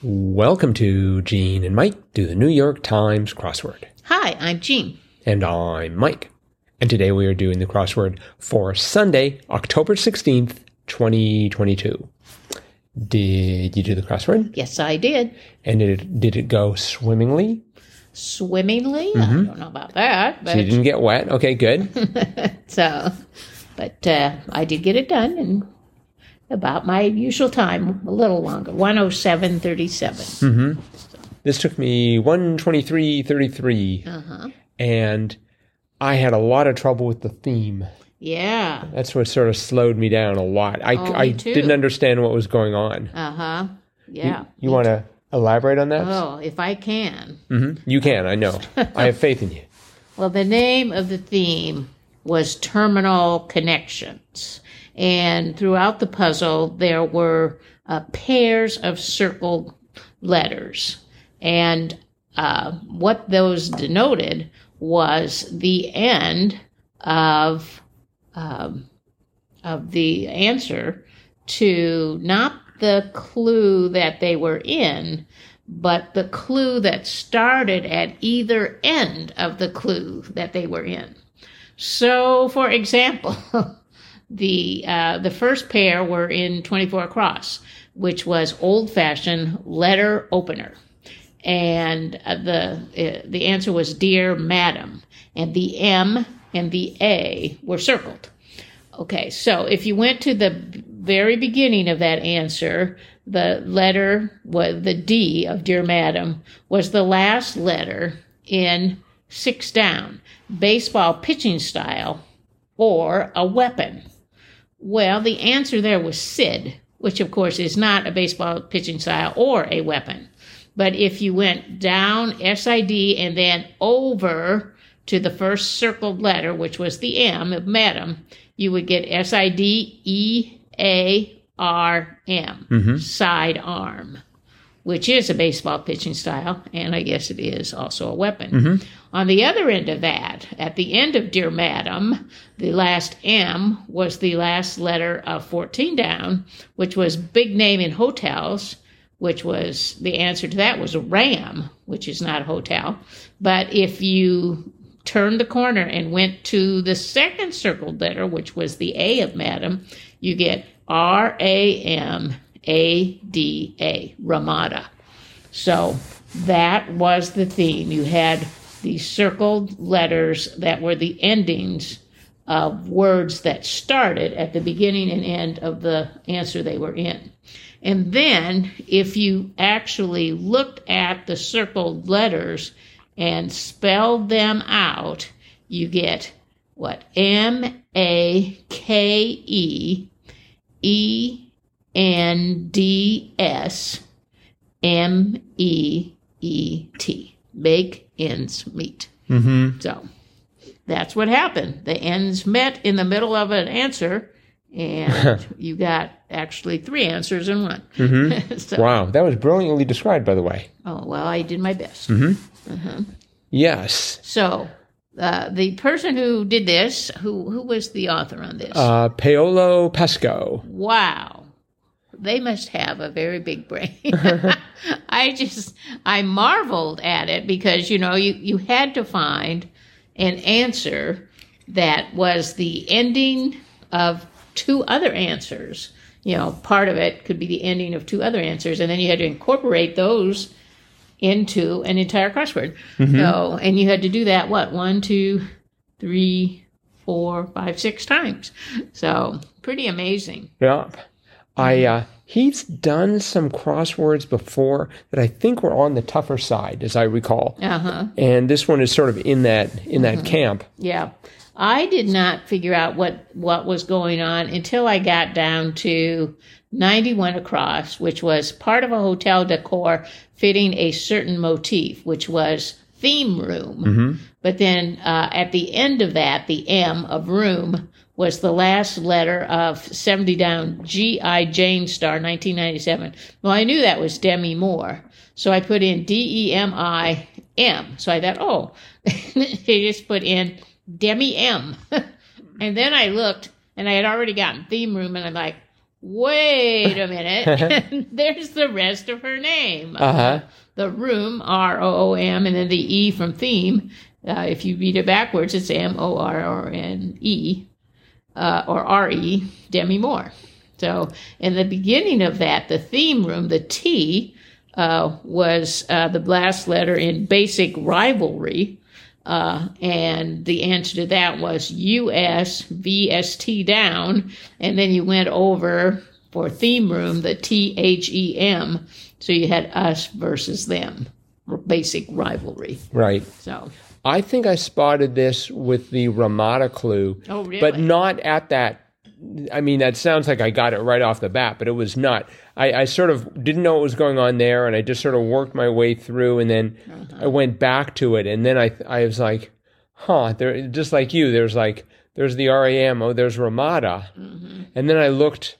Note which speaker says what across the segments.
Speaker 1: Welcome to Gene and Mike do the New York Times crossword.
Speaker 2: Hi, I'm Gene.
Speaker 1: And I'm Mike. And today we are doing the crossword for Sunday, October 16th, 2022. Did you do the crossword?
Speaker 2: Yes, I did.
Speaker 1: And did it, did it go swimmingly?
Speaker 2: Swimmingly? I don't know about that, but
Speaker 1: So you didn't get wet? Okay, good.
Speaker 2: so, but uh, I did get it done in about my usual time, a little longer, 107.37.
Speaker 1: this took me 123.33.
Speaker 2: Uh-huh.
Speaker 1: And I had a lot of trouble with the theme.
Speaker 2: Yeah.
Speaker 1: That's what sort of slowed me down a lot. I,
Speaker 2: Oh,
Speaker 1: I
Speaker 2: too.
Speaker 1: didn't understand what was going on.
Speaker 2: Uh-huh. Yeah.
Speaker 1: You want to elaborate on that?
Speaker 2: Oh, if I can.
Speaker 1: hmm You can, I know. I have faith in you.
Speaker 2: Well, the name of the theme was Terminal Connections. And throughout the puzzle, there were uh, pairs of circled letters. And uh, what those denoted was the end of, um, of the answer to not the clue that they were in, but the clue that started at either end of the clue that they were in. So, for example, the uh, the first pair were in 24 across, which was old fashioned letter opener, and uh, the uh, the answer was dear madam, and the M and the A were circled. Okay, so if you went to the very beginning of that answer, the letter was the D of Dear Madam was the last letter in six down, baseball pitching style, or a weapon. Well, the answer there was Sid, which of course is not a baseball pitching style or a weapon. But if you went down SID and then over to the first circled letter, which was the M of Madam, you would get S I D E A R M, mm-hmm. sidearm, which is a baseball pitching style, and I guess it is also a weapon. Mm-hmm. On the other end of that, at the end of Dear Madam, the last M was the last letter of 14 down, which was big name in hotels, which was the answer to that was a Ram, which is not a hotel. But if you turned the corner and went to the second circled letter, which was the A of Madam, you get R A M A D A, Ramada. So that was the theme. You had these circled letters that were the endings of words that started at the beginning and end of the answer they were in. And then, if you actually looked at the circled letters and spelled them out, you get what? M A K E E N D S M E E T. Make ends meet.
Speaker 1: Mm-hmm.
Speaker 2: So that's what happened. The ends met in the middle of an answer, and you got actually three answers in one. so,
Speaker 1: Wow, that was brilliantly described, by the way.
Speaker 2: Oh, well, I did my best.
Speaker 1: Yes.
Speaker 2: So uh, the person who did this, who who was the author on this?
Speaker 1: Uh, Paolo Pasco.
Speaker 2: wow. They must have a very big brain. I just I marveled at it because you know you, you had to find an answer that was the ending of two other answers. You know, part of it could be the ending of two other answers, and then you had to incorporate those into an entire crossword. Mm-hmm. So, and you had to do that what one, two, three, four, five, six times. So, pretty amazing.
Speaker 1: Yeah. I uh, he's done some crosswords before that I think were on the tougher side, as I recall.
Speaker 2: Uh huh.
Speaker 1: And this one is sort of in that in that camp.
Speaker 2: Yeah. I did not figure out what, what was going on until I got down to 91 across, which was part of a hotel decor fitting a certain motif, which was theme room. But then uh, at the end of that, the M of room was the last letter of 70 down G.I. Jane Star 1997. Well, I knew that was Demi Moore. So I put in D E M I M. So I thought, oh, they just put in Demi M. and then I looked and I had already gotten theme room and I'm like, wait a minute. There's the rest of her name.
Speaker 1: Uh huh.
Speaker 2: The room, R O O M, and then the E from theme. Uh, if you read it backwards, it's M O R R N E uh, or R E, Demi Moore. So, in the beginning of that, the theme room, the T, uh, was uh, the last letter in basic rivalry. Uh, and the answer to that was US VST down. And then you went over for theme room, the T H E M. So you had us versus them, basic rivalry.
Speaker 1: Right.
Speaker 2: So,
Speaker 1: I think I spotted this with the Ramada clue,
Speaker 2: oh, really?
Speaker 1: but not at that. I mean, that sounds like I got it right off the bat, but it was not. I, I sort of didn't know what was going on there, and I just sort of worked my way through, and then I went back to it, and then I I was like, huh, there just like you, there's like there's the RAM, oh, there's Ramada,
Speaker 2: hmm
Speaker 1: and then I looked,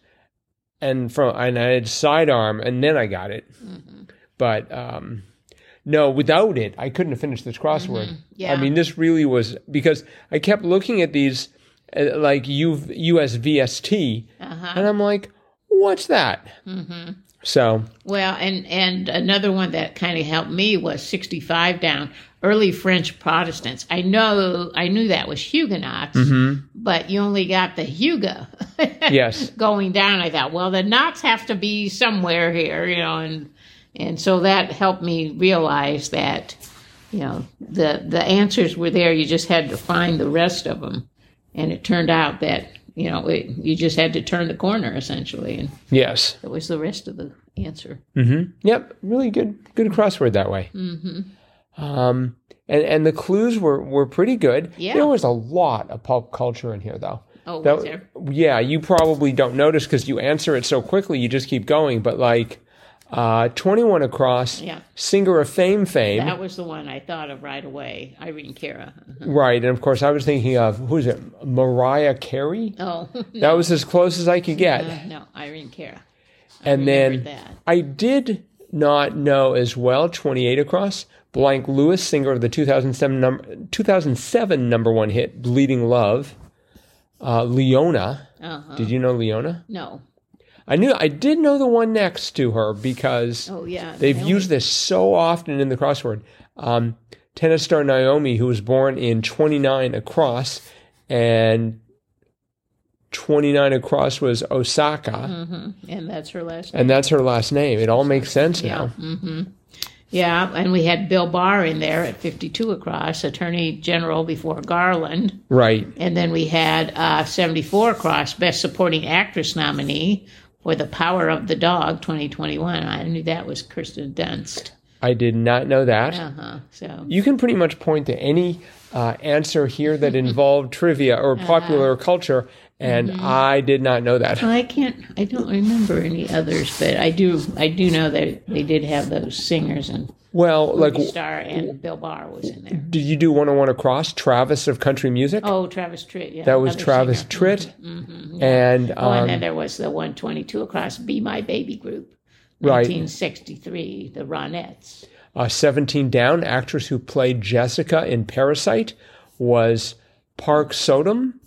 Speaker 1: and from and I had sidearm, and then I got it,
Speaker 2: hmm
Speaker 1: but um, no, without it, I couldn't have finished this crossword.
Speaker 2: Mm-hmm. Yeah.
Speaker 1: I mean, this really was because I kept looking at these uh, like U USVST,
Speaker 2: Uh-huh.
Speaker 1: and I'm like, what's that?
Speaker 2: hmm
Speaker 1: So
Speaker 2: Well, and and another one that kind of helped me was 65 down, early French Protestants. I know I knew that was Huguenots, but you only got the Hugo
Speaker 1: yes,
Speaker 2: going down. I thought, well, the knots have to be somewhere here, you know, and and so that helped me realize that you know the the answers were there. You just had to find the rest of them, and it turned out that you know it, you just had to turn the corner essentially, and
Speaker 1: yes,
Speaker 2: it was the rest of the answer.
Speaker 1: hmm yep, really good, good crossword that way.
Speaker 2: hmm
Speaker 1: Um, and and the clues were were pretty good.
Speaker 2: Yeah.
Speaker 1: There was a lot of pulp culture in here, though.
Speaker 2: Oh,
Speaker 1: That-
Speaker 2: was there?
Speaker 1: yeah, you probably don't notice because you answer it so quickly. You just keep going. But like, uh, twenty one across,
Speaker 2: Yeah.
Speaker 1: singer of fame, fame.
Speaker 2: That was the one I thought of right away. Irene Cara.
Speaker 1: Right, and of course, I was thinking of who's it, Mariah Carey.
Speaker 2: Oh,
Speaker 1: That was as close as I could get.
Speaker 2: uh, no, Irene Cara.
Speaker 1: and then
Speaker 2: that.
Speaker 1: I did not know as well. Twenty eight across. Blank Lewis, singer of the two thousand seven number two thousand seven number one hit, "Bleeding Love." Uh, Leona.
Speaker 2: Uh-huh.
Speaker 1: Did you know Leona?
Speaker 2: No.
Speaker 1: I knew. I did know the one next to her because
Speaker 2: Oh, yeah.
Speaker 1: They've
Speaker 2: I only-
Speaker 1: used this so often in the crossword. Um, tennis star Naomi, who was born in 29 across, and 29 across was Osaka,
Speaker 2: Mhm. And that's her last
Speaker 1: and that's her last name. It all makes sense
Speaker 2: Yeah.
Speaker 1: now.
Speaker 2: hmm Yeah, and we had Bill Barr in there at 52 across, Attorney General before Garland.
Speaker 1: Right.
Speaker 2: And then we had uh, 74 across, Best Supporting Actress nominee for The Power of the Dog 2021. I knew that was Kirsten Dunst.
Speaker 1: I did not know that.
Speaker 2: Uh huh. So,
Speaker 1: You can pretty much point to any uh, answer here that involved trivia or
Speaker 2: Uh-huh.
Speaker 1: popular culture, and
Speaker 2: Mm-hmm.
Speaker 1: I did not know that.
Speaker 2: Well, I can't. I don't remember any others, but I do. I do know that they did have those singers, and
Speaker 1: Well, like,
Speaker 2: Star and Bill Barr was in there.
Speaker 1: did you do 101 across? Travis of country music?
Speaker 2: Oh, Travis Tritt. Yeah,
Speaker 1: that was Travis
Speaker 2: singer.
Speaker 1: Tritt.
Speaker 2: Mhm.
Speaker 1: And
Speaker 2: Oh, and
Speaker 1: um,
Speaker 2: then there was the 122 across Be My Baby Group,
Speaker 1: Right.
Speaker 2: 1963, the Ronettes.
Speaker 1: Uh, 17 Down, actress who played Jessica in Parasite, was Park So-dam.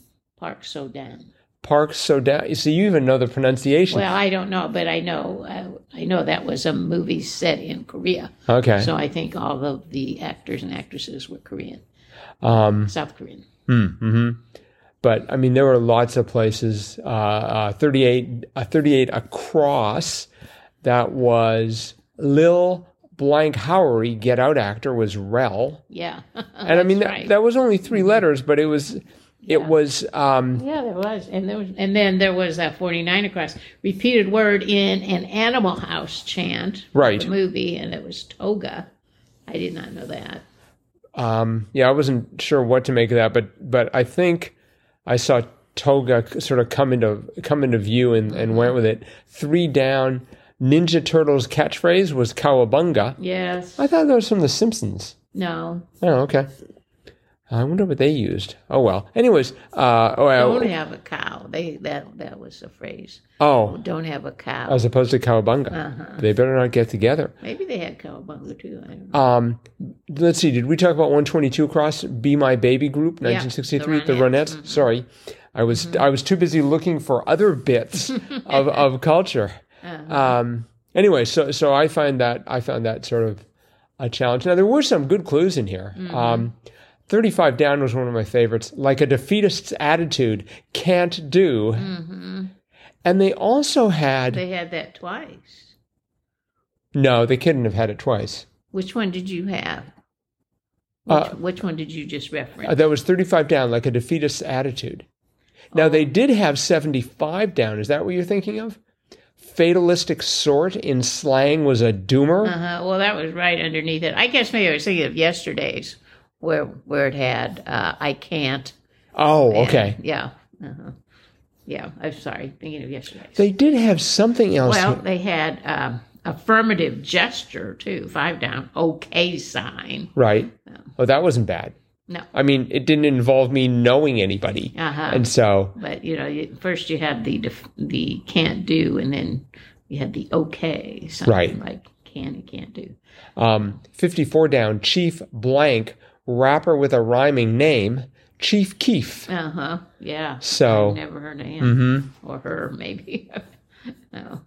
Speaker 2: Park Sodan.
Speaker 1: Park. You see, you even know the pronunciation.
Speaker 2: Well, I don't know, but I know uh, I know that was a movie set in Korea,
Speaker 1: okay.
Speaker 2: so I think all of the actors and actresses were Korean,
Speaker 1: Um,
Speaker 2: South Korean.
Speaker 1: hmm But I mean, there were lots of places. Uh, uh, 38, uh, 38 across. That was Lil Blank Howery, Get Out actor, was Rel.
Speaker 2: Yeah,
Speaker 1: And I mean, that,
Speaker 2: right.
Speaker 1: that was only three letters, but it was, it was, um,
Speaker 2: Yeah, there was, and there was, and then there was that forty nine across repeated word in an Animal House chant,
Speaker 1: Right.
Speaker 2: The movie, and it was toga. I did not know that.
Speaker 1: Um, yeah, I wasn't sure what to make of that, but but I think I saw Toga sort of come into come into view and, and went with it. Three down. Ninja Turtles catchphrase was "Cowabunga."
Speaker 2: Yes.
Speaker 1: I thought that was from The Simpsons.
Speaker 2: No.
Speaker 1: Oh, okay. I wonder what they used. Oh well. Anyways, uh, oh,
Speaker 2: Don't
Speaker 1: uh,
Speaker 2: have a cow. They that that was the phrase.
Speaker 1: oh,
Speaker 2: Don't have a cow.
Speaker 1: as opposed to "Cowabunga."
Speaker 2: Uh-huh.
Speaker 1: They better not get together.
Speaker 2: Maybe they had cowabunga too. I don't know.
Speaker 1: Um, let's see. Did we talk about 122 across? Be My Baby Group,
Speaker 2: Yeah,
Speaker 1: 1963.
Speaker 2: the
Speaker 1: the
Speaker 2: Ronettes.
Speaker 1: Ronettes. Sorry. I was I was too busy looking for other bits of, of culture. Um, anyway, so so I find that I found that sort of a challenge. Now there were some good clues in here. Um, 35 down was one of my favorites. Like a defeatist's attitude, can't do. And they also had
Speaker 2: They had that twice.
Speaker 1: no, they couldn't have had it twice.
Speaker 2: Which one did you have? Which,
Speaker 1: Uh,
Speaker 2: which one did you just reference?
Speaker 1: Uh, that was 35 down, like a defeatist's attitude. Now, they did have 75 down. Is that what you're thinking of? Fatalistic sort in slang was a doomer.
Speaker 2: Uh-huh. Well, that was right underneath it. I guess maybe I was thinking of yesterday's, where where it had uh, "I can't."
Speaker 1: oh,
Speaker 2: and-
Speaker 1: okay.
Speaker 2: Yeah. Uh-huh. Yeah. I'm sorry. Thinking of yesterday's.
Speaker 1: They did have something else.
Speaker 2: Well, they had um, affirmative gesture too. Five down. Okay sign.
Speaker 1: right. Oh, that wasn't bad.
Speaker 2: No.
Speaker 1: I mean, it didn't involve me knowing anybody.
Speaker 2: Uh-huh.
Speaker 1: And so,
Speaker 2: But you know, you, first you had the def- the can't do, and then you had the okay sign,
Speaker 1: Right.
Speaker 2: like can and can't do.
Speaker 1: um, 54 down, Chief Blank, rapper with a rhyming name, Chief Keef.
Speaker 2: Uh huh. Yeah.
Speaker 1: So-
Speaker 2: I've never heard of him or her, maybe. no.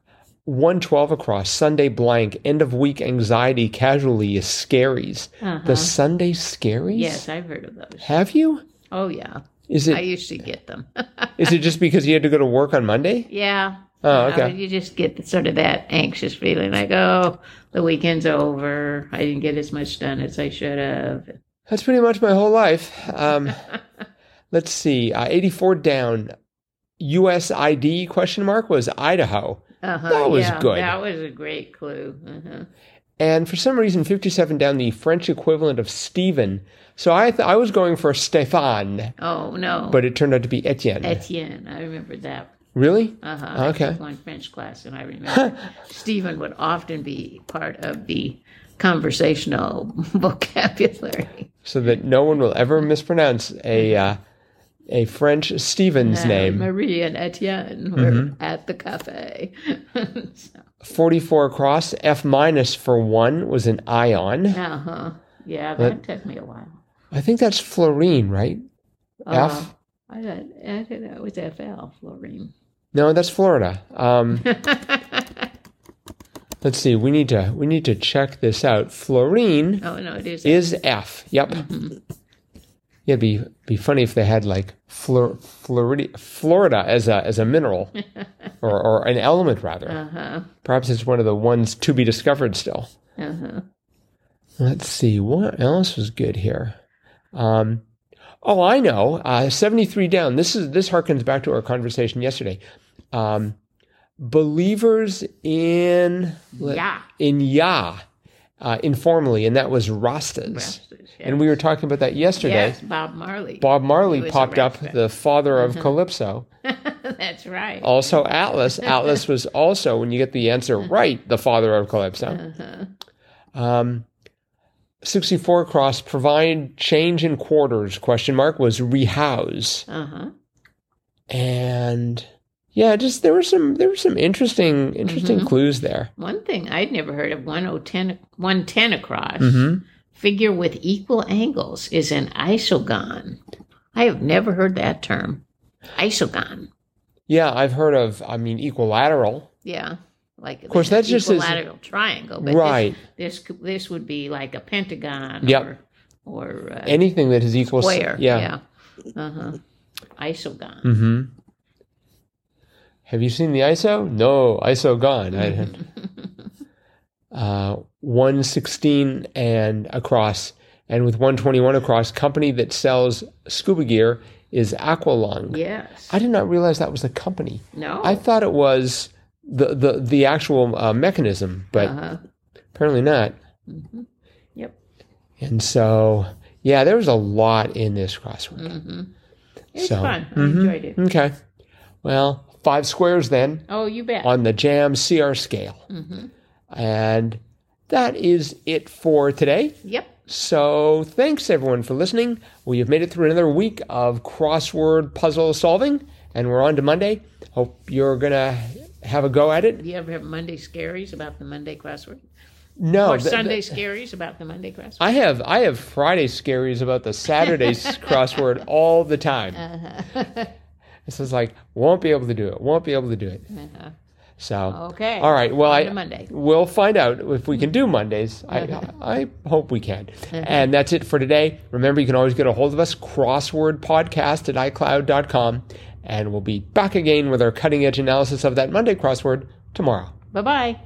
Speaker 1: 112 across, Sunday blank, end of week anxiety casually is scaries. The Sunday scaries?
Speaker 2: Yes, I've heard of those.
Speaker 1: Have you?
Speaker 2: Oh yeah,
Speaker 1: Is
Speaker 2: I
Speaker 1: it
Speaker 2: used to get them.
Speaker 1: is it just because you had to go to work on Monday?
Speaker 2: yeah.
Speaker 1: Oh,
Speaker 2: You know,
Speaker 1: okay.
Speaker 2: you just get sort of that anxious feeling, like, oh, the weekend's over. I didn't get as much done as I should have.
Speaker 1: That's pretty much my whole life. Um, let's see. Uh, 84 down. USID question mark was Idaho.
Speaker 2: Uh-huh,
Speaker 1: That was
Speaker 2: yeah,
Speaker 1: good.
Speaker 2: That was a great clue. Uh-huh.
Speaker 1: And for some reason, 57 down, the French equivalent of Stephen. So I th- I was going for Stéphane,
Speaker 2: Oh no,
Speaker 1: but it turned out to be Etienne.
Speaker 2: Etienne. I remember that.
Speaker 1: really?
Speaker 2: Uh-huh. I
Speaker 1: Okay.
Speaker 2: took one French class, and I remember Stephen would often be part of the conversational vocabulary.
Speaker 1: So that no one will ever mispronounce a uh, a French Stevens
Speaker 2: Uh,
Speaker 1: name.
Speaker 2: Marie and Etienne were
Speaker 1: Mm-hmm.
Speaker 2: at the cafe. so,
Speaker 1: 44 across, F minus for one was an ion.
Speaker 2: uh-huh. Yeah, that took me a while.
Speaker 1: I think that's fluorine, right?
Speaker 2: Uh,
Speaker 1: F?
Speaker 2: I thought, I thought it was FL, Florine.
Speaker 1: No, that's Florida. Um, let's see. We need to we need to check this out. Fluorine
Speaker 2: Oh, no, it is.
Speaker 1: is F. Yep.
Speaker 2: Mm-hmm.
Speaker 1: Yeah, it'd be be funny if they had like Flor- Florida Florida as a as a mineral or or an element rather.
Speaker 2: uh-huh.
Speaker 1: Perhaps it's one of the ones to be discovered still.
Speaker 2: Uh-huh.
Speaker 1: Let's see what else was good here. Um, oh, I know. Uh, Seventy-three down. This is this harkens back to our conversation yesterday. Um, believers in
Speaker 2: Yeah.
Speaker 1: in Yah uh, informally, and that was Rastas.
Speaker 2: Rastas,
Speaker 1: And we were talking about that yesterday.
Speaker 2: Yes, Bob Marley.
Speaker 1: Bob Marley
Speaker 2: He was a
Speaker 1: popped up, the father of Calypso.
Speaker 2: That's right.
Speaker 1: Also, Atlas. Atlas was also, when you get the answer right, the father of Calypso. Um, 64 across, provide change in quarters, question mark, was rehouse.
Speaker 2: Uh-huh.
Speaker 1: And yeah, just there were some there were some interesting interesting clues there.
Speaker 2: One thing I'd never heard of 110, 110 across.
Speaker 1: Mm-hmm.
Speaker 2: Figure with equal angles is an isogon. I have never heard that term. Isogon.
Speaker 1: Yeah, I've heard of, I mean, equilateral.
Speaker 2: Yeah. Like of
Speaker 1: course, that's just as-
Speaker 2: equilateral triangle. But
Speaker 1: Right.
Speaker 2: This, this this would be like a pentagon
Speaker 1: Yep.
Speaker 2: or or uh,
Speaker 1: Anything that is equal.
Speaker 2: square.
Speaker 1: Yeah.
Speaker 2: Yeah. Uh-huh. Isogon.
Speaker 1: Mm-hmm. Have you seen the ISO? No, ISO gone. I, uh, 116 and across, and with 121 across, company that sells scuba gear is Aqualung.
Speaker 2: Yes.
Speaker 1: I did not realize that was a company.
Speaker 2: no.
Speaker 1: I thought it was the the the actual uh, mechanism, but
Speaker 2: uh-huh.
Speaker 1: apparently not.
Speaker 2: Yep.
Speaker 1: And so, yeah, there was a lot in this crossword.
Speaker 2: It's
Speaker 1: So,
Speaker 2: fun. I enjoyed it.
Speaker 1: Okay, well, five squares then.
Speaker 2: Oh, you bet.
Speaker 1: on the Jam CR scale. Mm-hmm. And that is it for today.
Speaker 2: Yep.
Speaker 1: So thanks everyone for listening. We have made it through another week of crossword puzzle solving, and we're on to Monday. Hope you're gonna have a go at it.
Speaker 2: Do you ever have Monday scaries about the Monday crossword?
Speaker 1: No,
Speaker 2: Or
Speaker 1: th- th-
Speaker 2: Sunday scaries about the Monday crossword?
Speaker 1: I have I have Friday scaries about the Saturday crossword all the time. Uh-huh. This is like won't be able to do it. Won't be able to do it.
Speaker 2: Uh-huh.
Speaker 1: So
Speaker 2: Okay.
Speaker 1: all right. Well, I
Speaker 2: Monday.
Speaker 1: we'll find out if we can do Mondays. I I hope we can. And that's it for today. Remember, you can always get a hold of us crossword podcast at icloud.com, and we'll be back again with our cutting edge analysis of that Monday crossword tomorrow.
Speaker 2: Bye bye.